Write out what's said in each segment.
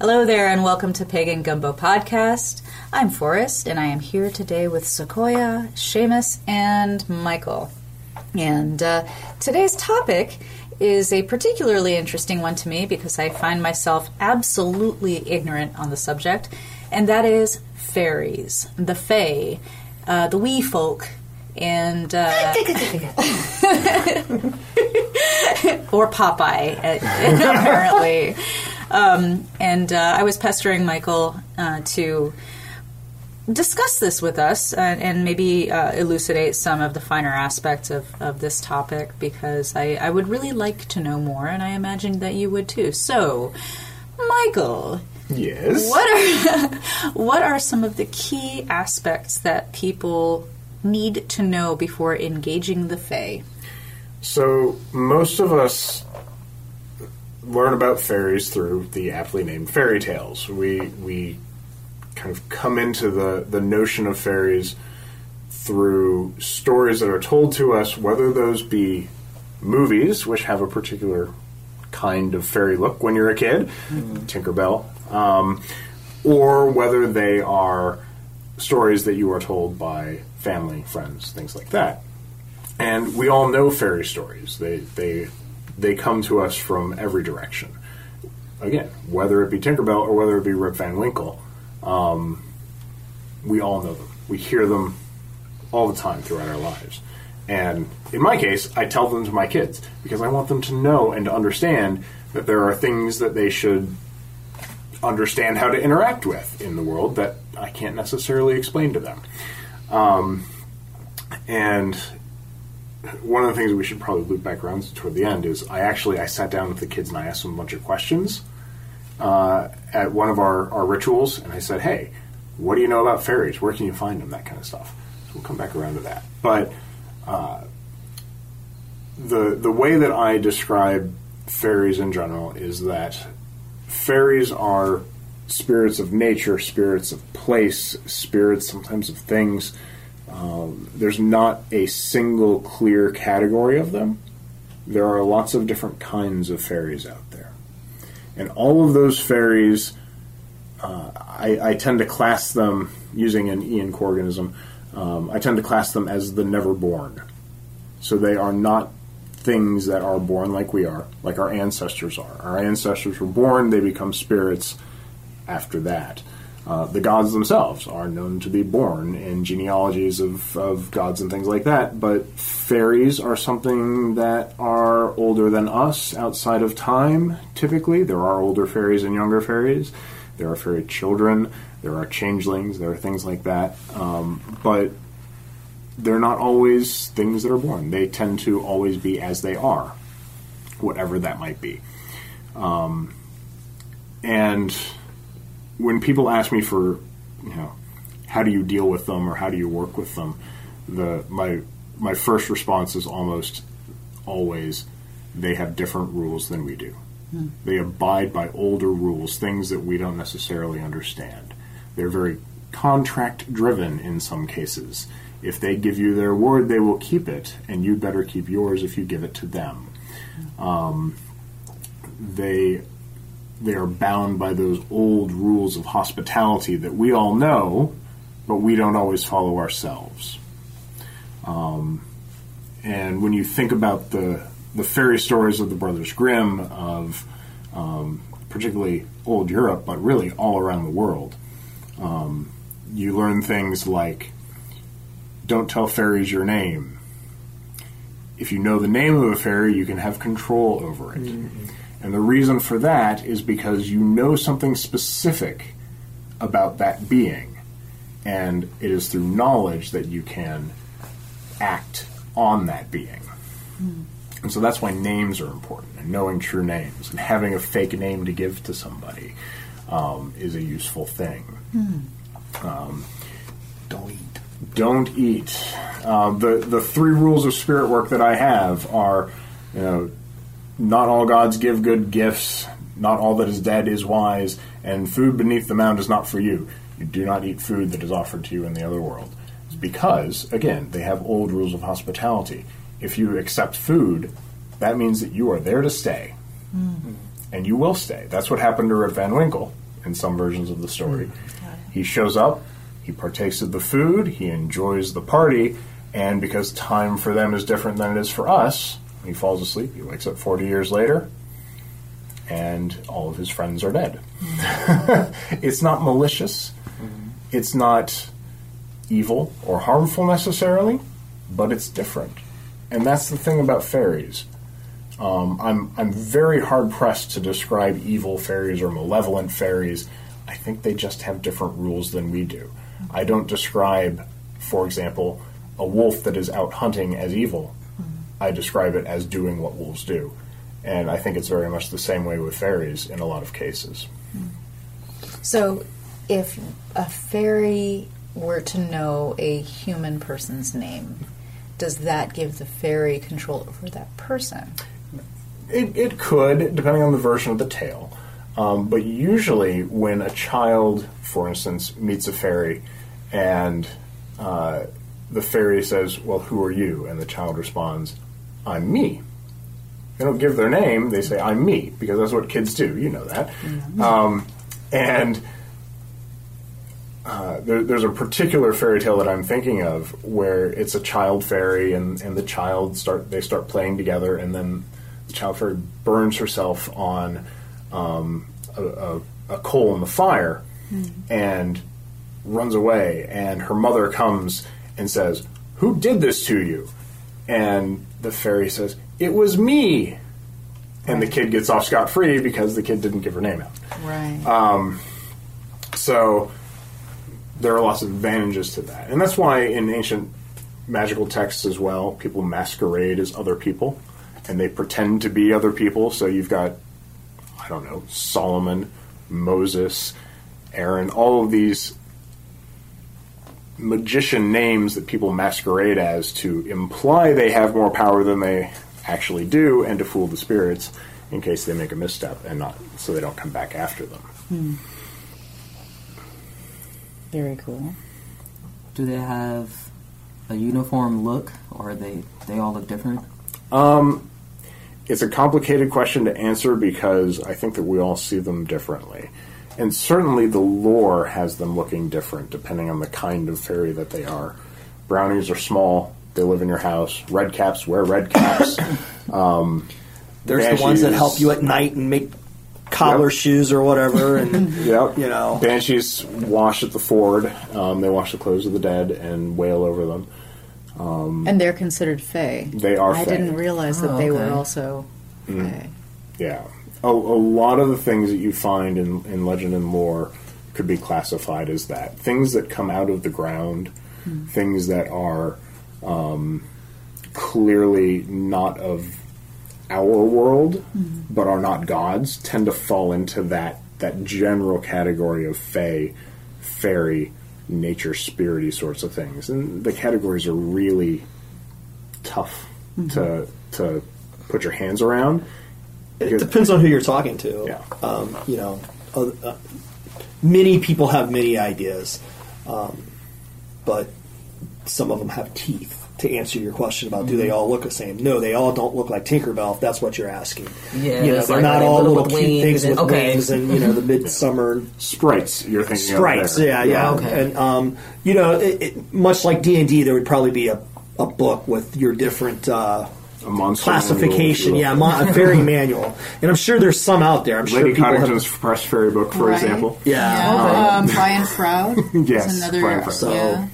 Hello there, and welcome to Pagan Gumbo Podcast. I'm Forrest, and I am here today with Sequoia, Seamus, and Michael. And uh, today's topic is a particularly interesting one to me because I find myself absolutely ignorant on the subject, and that is fairies, the fae, uh, the wee folk, and uh, or Popeye, uh, apparently. Um, and uh, I was pestering Michael uh, to discuss this with us uh, and maybe uh, elucidate some of the finer aspects of, of this topic because I, I would really like to know more, and I imagine that you would too. So, Michael, Yes. what are what are some of the key aspects that people need to know before engaging the Fae? So most of us learn about fairies through the aptly named fairy tales. We we kind of come into the the notion of fairies through stories that are told to us, whether those be movies, which have a particular kind of fairy look when you're a kid, Tinkerbell, um, or whether they are stories that you are told by family, friends, things like that. And we all know fairy stories. They they they come to us from every direction. Again, whether it be Tinkerbell or whether it be Rip Van Winkle, um, we all know them. We hear them all the time throughout our lives. And in my case, I tell them to my kids because I want them to know and to understand that there are things that they should understand how to interact with in the world that I can't necessarily explain to them. Um, and one of the things we should probably loop back around to toward the end is I actually I sat down with the kids and I asked them a bunch of questions uh, at one of our, our rituals and I said, hey, what do you know about fairies? Where can you find them? That kind of stuff. So we'll come back around to that. But uh, the the way that I describe fairies in general is that fairies are spirits of nature, spirits of place, spirits sometimes of things. Um, there's not a single clear category of them. There are lots of different kinds of fairies out there. And all of those fairies, uh, I, I tend to class them, using an Ian Corriganism, um, I tend to class them as the never born. So they are not things that are born like we are, like our ancestors are. Our ancestors were born, they become spirits after that. Uh, the gods themselves are known to be born in genealogies of, of gods and things like that, but fairies are something that are older than us outside of time, typically. There are older fairies and younger fairies. There are fairy children. There are changelings. There are things like that. Um, but they're not always things that are born. They tend to always be as they are, whatever that might be. Um, and when people ask me for, you know, how do you deal with them or how do you work with them, the my my first response is almost always they have different rules than we do. They abide by older rules, things that we don't necessarily understand. They're very contract driven in some cases. If they give you their word, they will keep it, and you better keep yours if you give it to them. Um, they they are bound by those old rules of hospitality that we all know, but we don't always follow ourselves. Um, and when you think about the the fairy stories of the Brothers Grimm, of um, particularly old Europe, but really all around the world, um, you learn things like don't tell fairies your name. If you know the name of a fairy, you can have control over it. And the reason for that is because you know something specific about that being. And it is through knowledge that you can act on that being. And so that's why names are important, and knowing true names, and having a fake name to give to somebody um, is a useful thing. Um, Don't eat. don't eat. Uh, the the three rules of spirit work that I have are, you know, not all gods give good gifts. Not all that is dead is wise, and food beneath the mound is not for you. You do not eat food that is offered to you in the other world. It's because, again, they have old rules of hospitality. If you accept food, that means that you are there to stay, hmm. and you will stay. That's what happened to Rip Van Winkle. in some versions of the story. Hmm. He shows up, he partakes of the food, he enjoys the party, and because time for them is different than it is for us, he falls asleep. He wakes up 40 years later, and all of his friends are dead. it's not malicious, it's not evil or harmful necessarily, but it's different. And that's the thing about fairies. Um, I'm, I'm very hard pressed to describe evil fairies or malevolent fairies. I think they just have different rules than we do. I don't describe, for example, a wolf that is out hunting as evil. I describe it as doing what wolves do. And I think it's very much the same way with fairies in a lot of cases. So, if a fairy were to know a human person's name, does that give the fairy control over that person? It, it could, depending on the version of the tale. Um, but usually, when a child, for instance, meets a fairy and uh, the fairy says, Well, who are you? And the child responds, I'm me. They don't give their name, they say, I'm me, because that's what kids do. You know that. Um, and uh, there, there's a particular fairy tale that I'm thinking of where it's a child fairy and, and the child start they start playing together and then the child fairy burns herself on um, a, a, a coal in the fire and runs away and her mother comes and says who did this to you and the fairy says it was me and the kid gets off scot-free because the kid didn't give her name out Right. Um, so there are lots of advantages to that. And that's why in ancient magical texts as well, people masquerade as other people and they pretend to be other people. So you've got, I don't know, Solomon, Moses, Aaron, all of these magician names that people masquerade as to imply they have more power than they actually do and to fool the spirits in case they make a misstep and not so they don't come back after them. Hmm. Very cool. Do they have a uniform look, or are they they all look different? Um, it's a complicated question to answer because I think that we all see them differently. And certainly the lore has them looking different depending on the kind of fairy that they are. Brownies are small, they live in your house. Red caps wear red caps. Um, There's the ones that help you at night and make cobbler Yep. shoes or whatever. And yep. You know. Banshees wash at the ford. Um, they wash the clothes of the dead and wail over them. Um, and they're considered fae. They are I fae. didn't realize that Oh, they were okay. also mm. fae. Yeah. A, a lot of the things that you find in, in legend and lore could be classified as that. Things that come out of the ground, hmm. things that are um, clearly not of our world, hmm. but are not gods, tend to fall into that, that general category of fae, fairy, nature, spirity sorts of things. And the categories are really tough hmm. to, to put your hands around. It depends on who you're talking to. Yeah. Um, you know, uh, uh, many people have many ideas, um, but some of them have teeth. To answer your question about do they all look the same? No, they all don't look like Tinkerbell. If that's what you're asking. Yeah, you know, they're like, not all little little cute things and- with okay. wings and you know the midsummer Sprites, you're thinking sprites. of there. Yeah, yeah. Okay. And um, you know, it, it, much like D and D, there would probably be a, a book with your different uh, A monster classification. manual. Yeah, mon- a fairy manual, and I'm sure there's some out there. I'm sure Lady people have- Cottington's Press Fairy book, for Right. example. Yeah. um, Brian Froud. Yes, another. Brian Froud. So- yeah,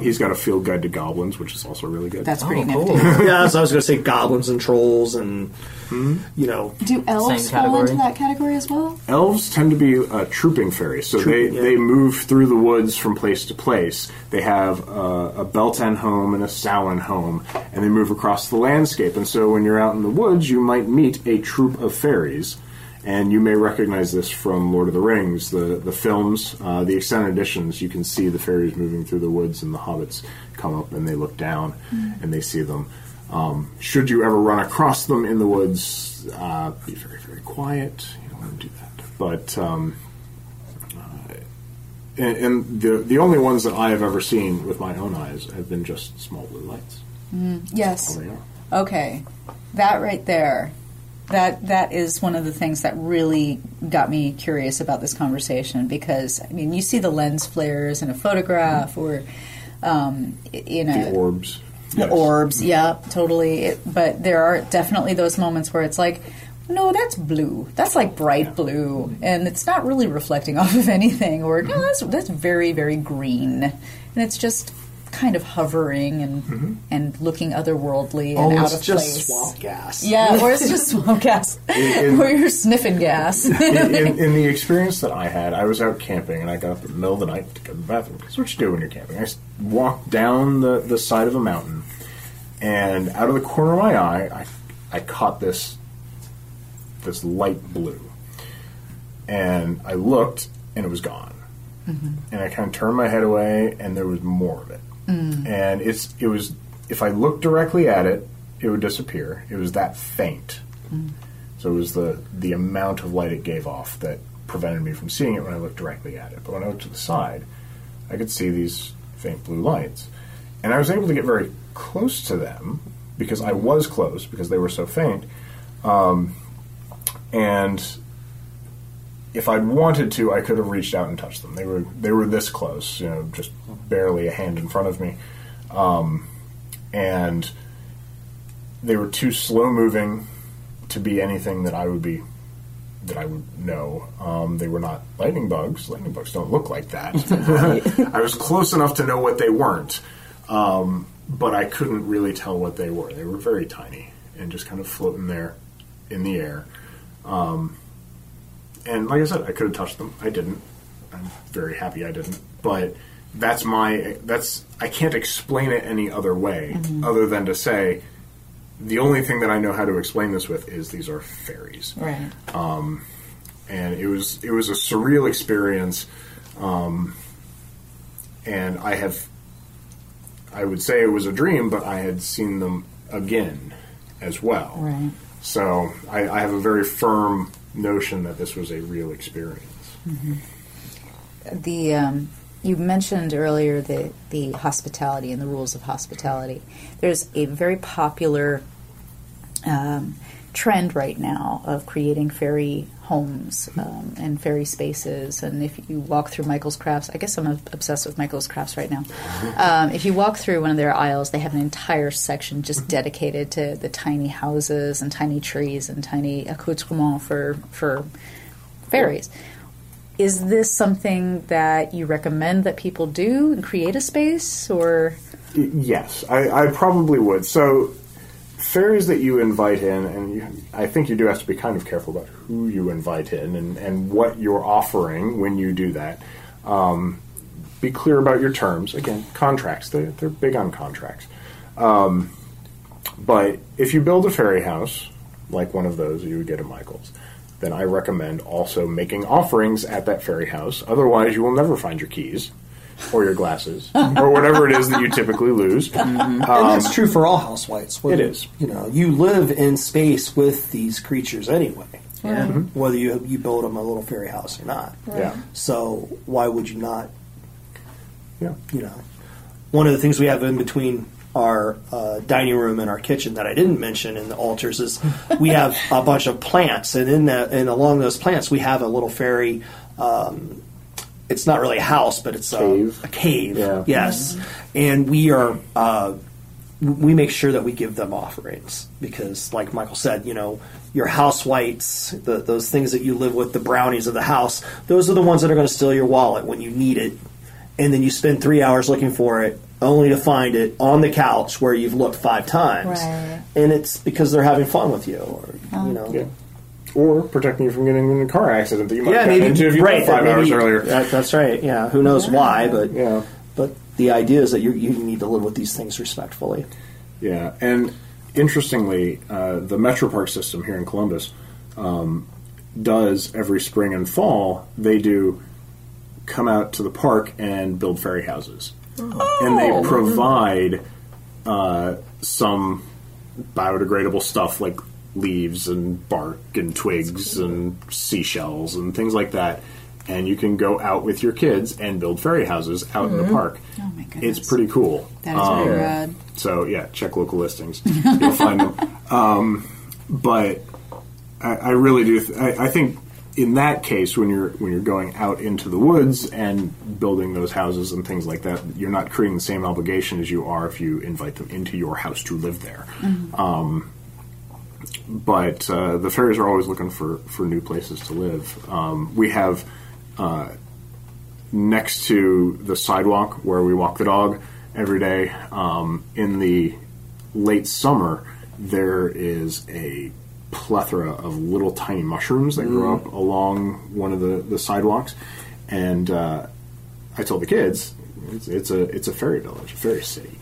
He, has got a field guide to goblins, which is also really good. that's pretty Oh, nifty. cool. yeah, so I was going to say goblins and trolls and Hmm? you know Do elves Same fall category? into that category as well? Elves tend to be uh, trooping fairies, so Trooping, they, yeah. they move through the woods from place to place. They have uh, a Beltane home and a Samhain home, and they move across the landscape. And so when you're out in the woods, you might meet a troop of fairies. And you may recognize this from Lord of the Rings, the, the films, uh, the extended editions. You can see the fairies moving through the woods, and the hobbits come up and they look down and they see them. Um, should you ever run across them in the woods, uh, be very, very quiet. You don't want to do that. But um, uh, and, and the the only ones that I have ever seen with my own eyes have been just small blue lights. Yes. They are. Okay, that right there that that is one of the things that really got me curious about this conversation because I mean you see the lens flares in a photograph or um, in a The orbs. the Yes. orbs, yeah, totally. It, but there are definitely those moments where it's like, no, that's blue. That's like bright blue, and it's not really reflecting off of anything. Or no, that's that's very very green, and it's just kind of hovering and mm-hmm. and looking otherworldly and Oh, out it's of just place. swamp gas. Yeah, or it's just swamp gas, in- or you're sniffing gas. in, in, in the experience that I had, I was out camping and I got up in the middle of the night to go to the bathroom. That's what you do when you're camping. I walked down the, the side of a mountain, and out of the corner of my eye, I, I caught this this light blue, and I looked, and it was gone. Mm-hmm. And I kind of turned my head away, and there was more of it. And it's it was if I looked directly at it, it would disappear. It was that faint. So it was the the amount of light it gave off that prevented me from seeing it when I looked directly at it. But when I looked to the side, I could see these faint blue lights, and I was able to get very close to them because I was close because they were so faint. Um, and if I'd wanted to, I could have reached out and touched them. They were they were this close, you know, just barely a hand in front of me, um, and they were too slow moving to be anything that I would be that I would know. Um, they were not lightning bugs. Lightning bugs don't look like that. I was close enough to know what they weren't, um, but I couldn't really tell what they were. They were very tiny and just kind of floating there in the air. Um, and like I said, I could have touched them. I didn't. I'm very happy I didn't. But that's my that's I can't explain it any other way other than to say the only thing that I know how to explain this with is these are fairies right. Um, and it was it was a surreal experience. Um, and I have, I would say it was a dream, but I had seen them again as well. Right. So I, I have a very firm notion that this was a real experience. the um, you mentioned earlier the the hospitality and the rules of hospitality. There's a very popular um, trend right now of creating fairy homes um, and fairy spaces. And if you walk through Michael's Crafts, I guess I'm obsessed with Michael's Crafts right now. Um, if you walk through one of their aisles, they have an entire section just dedicated to the tiny houses and tiny trees and tiny accoutrements for for fairies. Is this something that you recommend that people do and create a space, or Yes, I, I probably would. So, fairies that you invite in, and you, I think you do have to be kind of careful about who you invite in and, and what you're offering when you do that. Um, be clear about your terms. Again, contracts, they're, they're big on contracts. Um, but if you build a fairy house, like one of those you would get at Michael's, then I recommend also making offerings at that fairy house. Otherwise, you will never find your keys or your glasses or whatever it is that you typically lose. and that's true for all housewives. Whether, It is. You know, you live in space with these creatures anyway, Yeah. whether you you build them a little fairy house or not. Yeah. So why would you not? Yeah. You know, one of the things we have in between our uh, dining room and our kitchen that I didn't mention in the altars is we have a bunch of plants, and in that and along those plants we have a little fairy. Um, it's not really a house, but it's Cave. A, a cave. Yeah. Yes, and we are. Uh, we make sure that we give them offerings because, like Michael said, you know, your house wights, the, those things that you live with, the brownies of the house, those are the ones that are going to steal your wallet when you need it. And then you spend three hours looking for it, only to find it on the couch where you've looked five times. Right. And it's because they're having fun with you, or you know. Yeah. Or protecting you from getting in a car accident that you might Yeah, have maybe into if you right. left five maybe- hours earlier. that- that's right. Yeah, who knows why? But Yeah. but the idea is that you you need to live with these things respectfully. Yeah, and interestingly, uh, the Metro Park system here in Columbus um, does every spring and fall. They do come out to the park and build fairy houses, and they provide uh, some biodegradable stuff like leaves and bark and twigs and seashells and things like that. And you can go out with your kids and build fairy houses out in the park. Oh my goodness. It's pretty cool. That is very rad. So yeah, check local listings. You'll find them. Um, but I, I really do. Th- I, I think in that case, when you're when you're going out into the woods and building those houses and things like that, you're not creating the same obligation as you are if you invite them into your house to live there. Um, but uh, the fairies are always looking for, for new places to live. Um, we have uh, next to the sidewalk where we walk the dog every day um, in the late summer, there is a plethora of little tiny mushrooms that grow up along one of the, the sidewalks. And uh, I told the kids, it's, it's a it's a fairy village, a fairy city,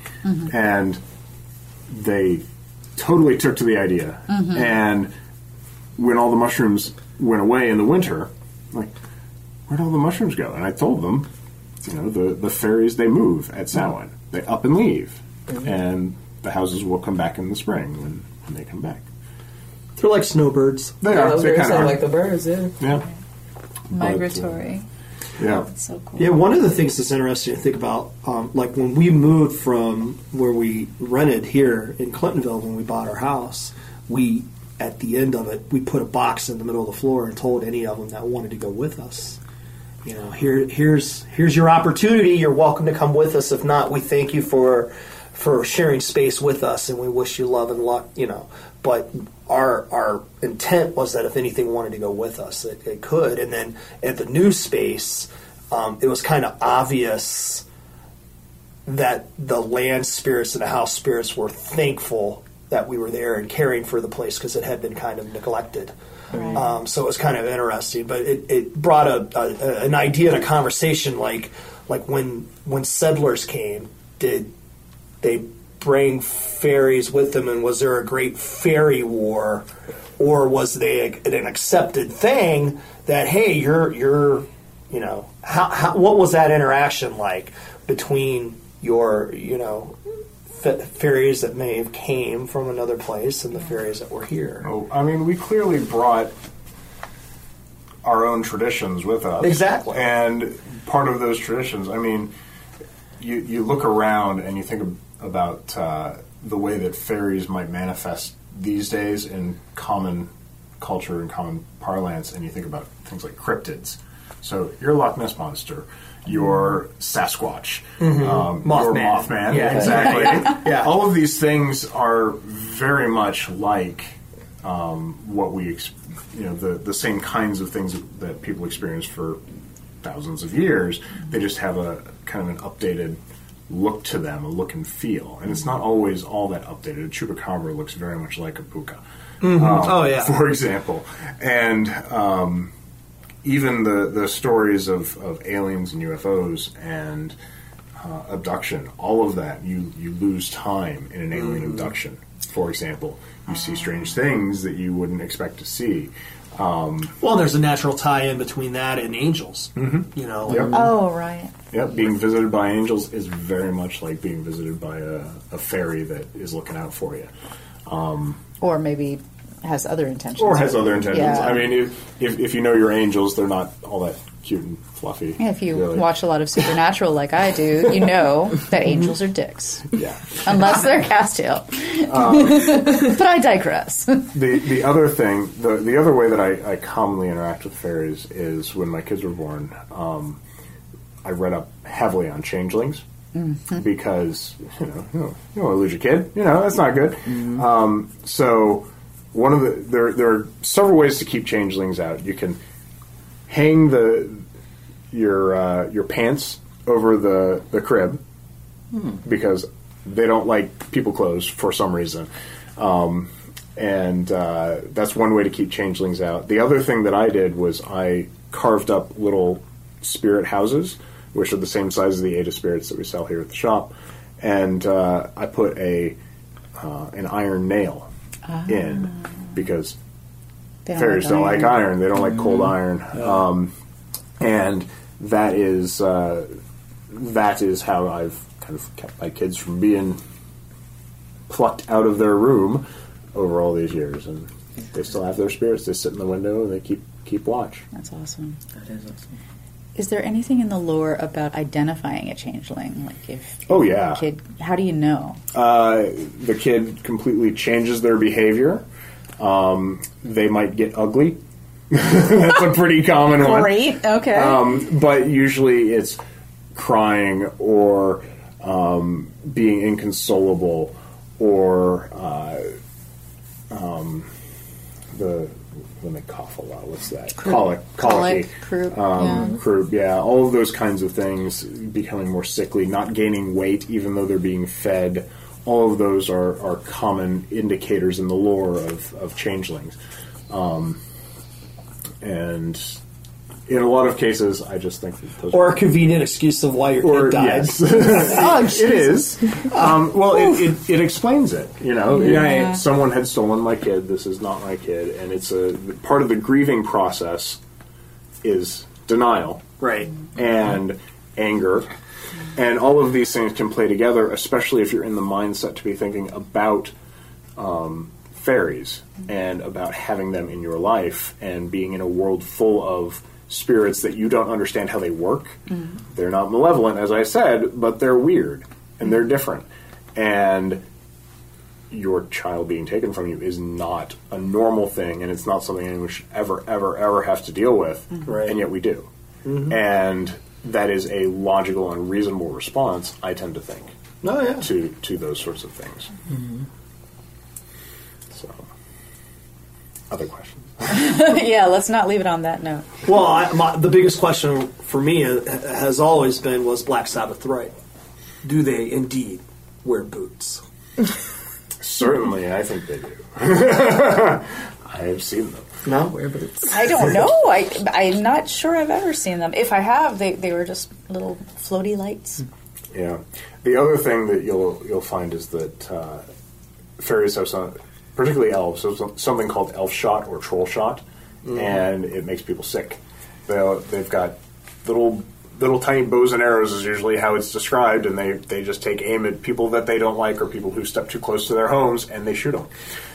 and they totally took to the idea. Mm-hmm. And when all the mushrooms went away in the winter, like, where'd all the mushrooms go? And I told them, you know, the, the fairies, they move at Samhain. They up and leave. Mm-hmm. And the houses will come back in the spring when, when they come back. They're like snowbirds. They I are. Oh, they going kind say of like the birds, yeah. Yeah. Migratory. Uh, Yeah. so cool. Yeah, one of the things that's interesting to think about, um, like when we moved from where we rented here in Clintonville when we bought our house, we at the end of it we put a box in the middle of the floor and told any of them that wanted to go with us. You know, here here's here's your opportunity. You're welcome to come with us. If not, we thank you for for sharing space with us, and we wish you love and luck. You know, but our our intent was that if anything wanted to go with us, it, it could. And then at the new space, um, it was kind of obvious that the land spirits and the house spirits were thankful that we were there and caring for the place because it had been kind of neglected. Right. Um, so it was kind of interesting, but it, it brought a, a, an idea and a conversation like like when when settlers came, did they bring fairies with them, and was there a great fairy war, or was they an accepted thing that hey, you're you're you know how, how what was that interaction like between your you know fairies that may have came from another place and the fairies that were here? Oh, I mean, we clearly brought our own traditions with us. Exactly. And part of those traditions, I mean, you, you look around and you think ab- about uh, the way that fairies might manifest these days in common culture and common parlance, and you think about things like cryptids. So your Loch Ness monster, your Sasquatch, um, your Mm-hmm. Mothman. Mothman, Yeah. exactly. Yeah. All of these things are very much like um, what we, you know, the, the same kinds of things that, that people experience for thousands of years. They just have a kind of an updated look to them, a look and feel. And it's not always all that updated. A chupacabra looks very much like a puka. Um, Oh, yeah. For example. And um, even the, the stories of, of aliens and UFOs and uh, abduction, all of that, you, you lose time in an alien abduction. For example, you see strange things that you wouldn't expect to see. Well, there's a natural tie-in between that and angels. Mm-hmm. You know, Yep. Oh, right. Yep, being visited by angels is very much like being visited by a, a fairy that is looking out for you, Or maybe has other intentions. or has other intentions. Yeah. I mean, if, if if you know your angels, they're not all that cute and fluffy. If you really. watch a lot of Supernatural like I do, you know that angels are dicks. yeah. Unless they're Castiel. Um, but I digress. The the other thing, the the other way that I, I commonly interact with fairies is when my kids were born. Um, I read up heavily on changelings because you know you don't, you don't want to lose your kid. You know that's not good. Um, so one of the there there are several ways to keep changelings out. You can hang the your uh, your pants over the the crib because they don't like people clothes for some reason. Um, and uh, that's one way to keep changelings out. The other thing that I did was I carved up little spirit houses, which are the same size as the Ada spirits that we sell here at the shop, and uh, I put a uh, an iron nail in because They don't fairies like don't like iron. iron. They don't like cold iron. Um, and that is uh, that is how I've kind of kept my kids from being plucked out of their room over all these years, and they still have their spirits. They sit in the window and they keep keep watch. That's awesome. That is awesome. Is there anything in the lore about identifying a changeling? Like if Oh, yeah. kid, how do you know? Uh, the kid completely changes their behavior. Um, they might get ugly. That's a pretty common one. Great. Okay. Um, but usually it's crying or um, being inconsolable or uh, um, the when they cough a lot. What's that? Colic, Colic, croup, um, yeah. croup. Yeah, all of those kinds of things. Becoming more sickly, not gaining weight, even though they're being fed. All of those are, are common indicators in the lore of, of changelings. Um, and in a lot of cases, I just think that those Or a convenient excuse of why your or kid died. yes, it is. Um, well, it, it, it explains it. You know, Yeah. someone had stolen my kid. This is not my kid, and it's a part of the grieving process is denial Right. and anger, and all of these things can play together. Especially if you're in the mindset to be thinking about um, fairies and about having them in your life and being in a world full of spirits that you don't understand how they work. Mm-hmm. They're not malevolent, as I said, but they're weird and they're mm-hmm. different. And your child being taken from you is not a normal thing, and it's not something anyone should ever, ever, ever have to deal with. Mm-hmm. Right. And yet we do. And that is a logical and reasonable response, I tend to think, Oh yeah. to, to those sorts of things. So, other questions? yeah. Let's not leave it on that note. Well, I, my, the biggest question for me uh, has always been: Was Black Sabbath right? Do they indeed wear boots? Certainly, I think they do. I have seen them. No. Wear boots. I don't know. I I'm not sure I've ever seen them. If I have, they they were just little floaty lights. Yeah. The other thing that you'll you'll find is that uh, fairies have some, particularly elves, have some- something called elf shot or troll shot, mm-hmm. and it makes people sick. They they've got little little tiny bows and arrows is usually how it's described, and they they just take aim at people that they don't like or people who step too close to their homes, and they shoot them.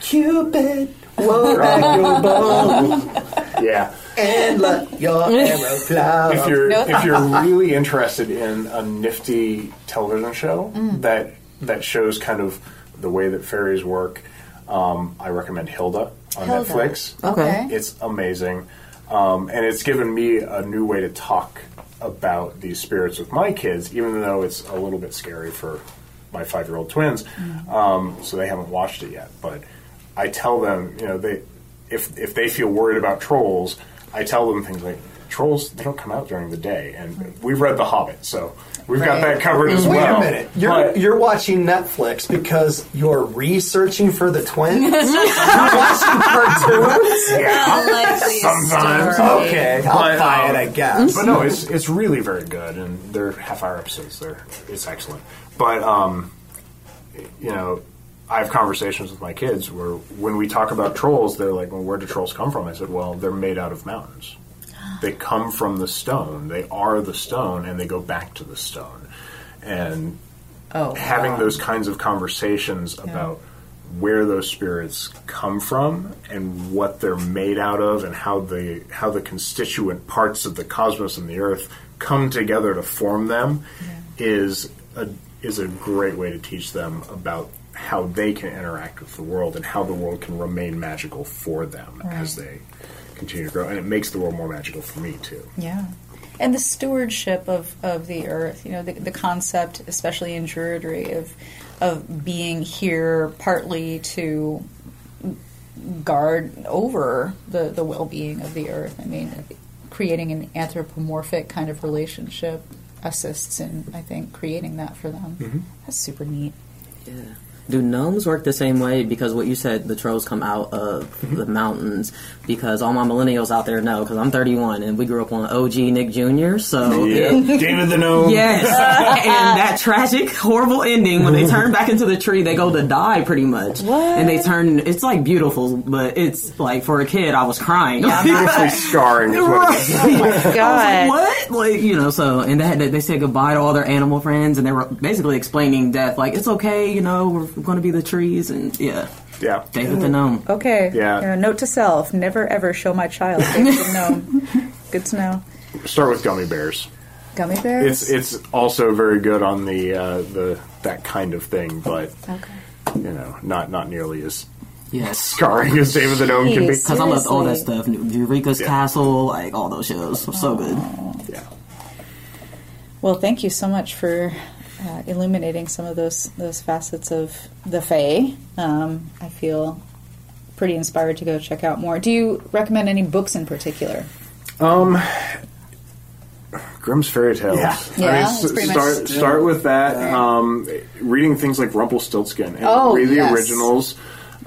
Cupid, won't your bow Yeah. and let your arrow fly. if you're No. if you're really interested in a nifty television show mm. that that shows kind of the way that fairies work, um, I recommend Hilda on Hilda. Netflix. Okay. It's amazing, um, and it's given me a new way to talk about these spirits with my kids, even though it's a little bit scary for my five year old twins. Um, so they haven't watched it yet, but I tell them, you know, they if if they feel worried about trolls, I tell them things like trolls they don't come out during the day, and we've read The Hobbit, so we've got that covered as Wait well. a minute. You're But- you're watching Netflix because you're researching for the twins. you're watching cartoons. Unlikely Sometimes. story. Okay, I'll But, buy um, it. I guess. But no, it's it's really very good, and they're half hour episodes. They're it's excellent. But um, you know, I have conversations with my kids where when we talk about trolls, they're like, "Well, where do trolls come from?" I said, "Well, they're made out of mountains. They come from the stone. They are the stone, and they go back to the stone." And Oh, having wow. those kinds of conversations about where those spirits come from and what they're made out of and how the how the constituent parts of the cosmos and the earth come together to form them is a is a great way to teach them about how they can interact with the world and how the world can remain magical for them as they continue to grow and it makes the world more magical for me too Yeah. And the stewardship of, of the earth, you know, the, the concept, especially in Druidry, of of being here partly to guard over the, the well being of the earth. I mean, creating an anthropomorphic kind of relationship assists in, I think, creating that for them. Mm-hmm. That's super neat. Yeah. Do gnomes work the same way? Because what you said, the trolls come out of mm-hmm. the mountains. Because all my millennials out there know, because I'm 31 and we grew up on OG Nick Jr. So it- David the Gnome Yes, and that tragic, horrible ending when they turn back into the tree, they go to die pretty much. What? And they turn. It's like beautiful, but it's like for a kid, I was crying. beautifully scarring is what it is. Oh my I was like, what? Like, you know, so, and they had to, they said goodbye to all their animal friends, and they were basically explaining death. Like, it's okay, you know, we're, we're going to be the trees, and yeah, yeah David the gnome. Okay. Yeah. Uh, note to self: never ever show my child David the gnome. Good to know. start with Gummi Bears Gummi Bears. It's it's also very good on the uh, the that kind of thing, but okay. you know, not not nearly as Yes. scarring as David the Gnome can be. Because I loved all that stuff. Eureka's Yeah. Castle, like all those shows. So good. Yeah. Well, thank you so much for uh, illuminating some of those those facets of the Fae. Um, I feel pretty inspired to go check out more. Do you recommend any books in particular? Um, Grimm's fairy tales. Yeah. Yeah, I mean, that's s- pretty much- start start with that. Um, reading things like Rumpelstiltskin and Oh, read the yes. originals.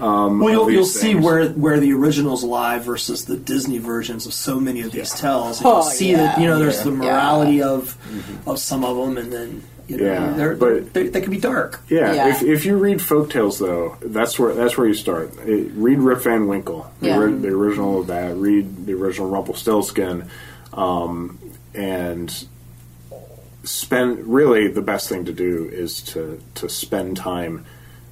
Um, Well, you'll, you'll see where where the originals lie versus the Disney versions of so many of these tells. And Oh, you'll see yeah. that you know there's Yeah. the morality of of some of them, and then you know Yeah, they're, but- they they can be dark. Yeah, Yeah. If, if you read folktales, though, that's where that's where you start. It, read Rip Van Winkle, the, Yeah. ori- the original of that. Read the original Rumpelstiltskin, um, and spend. Really, the best thing to do is to to spend time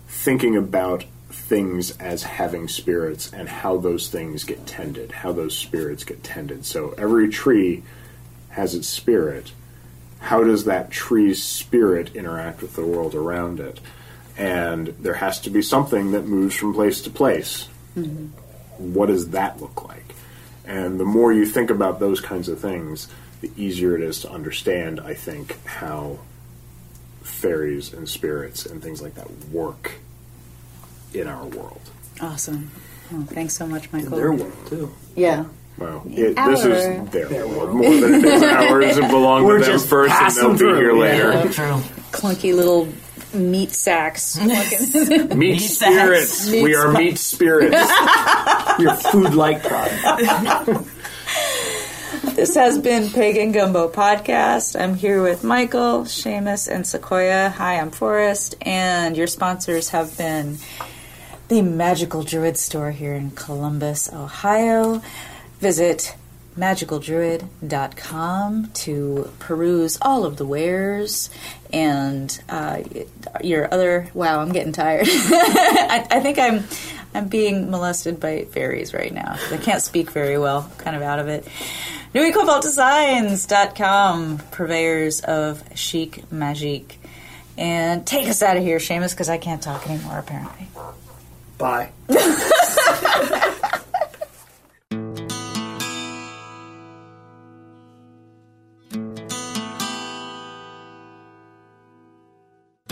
thinking about things as having spirits and how those things get tended, how those spirits get tended. So every tree has its spirit how does that tree's spirit interact with the world around it? And there has to be something that moves from place to place. Mm-hmm. What does that look like? And the more you think about those kinds of things, the easier it is to understand, I think, how fairies and spirits and things like that work in our world. Awesome. Oh, thanks so much, In Michael. their world too. yeah. Well, it, this is their world more than it is ours. It belongs We're to them just first, and passing they'll be through, here yeah. later. True. Clunky little meat sacks. Meat Meat spirits. sacks. we are meat spirits. Your food like product. This has been Pagan Gumbo Podcast. I'm here with Michael, Seamus, and Sequoia. Hi, I'm Forrest, and your sponsors have been the Magical Druid Store here in Columbus, Ohio. Visit magicaldruid.com to peruse all of the wares and uh, your other. Wow, I'm getting tired. I, I think I'm I'm being molested by fairies right now. I can't speak very well. Kind of out of it. NewEcovaltDesigns.com, purveyors of chic magique. And take us out of here, Seamus, because I can't talk anymore, apparently. Bye.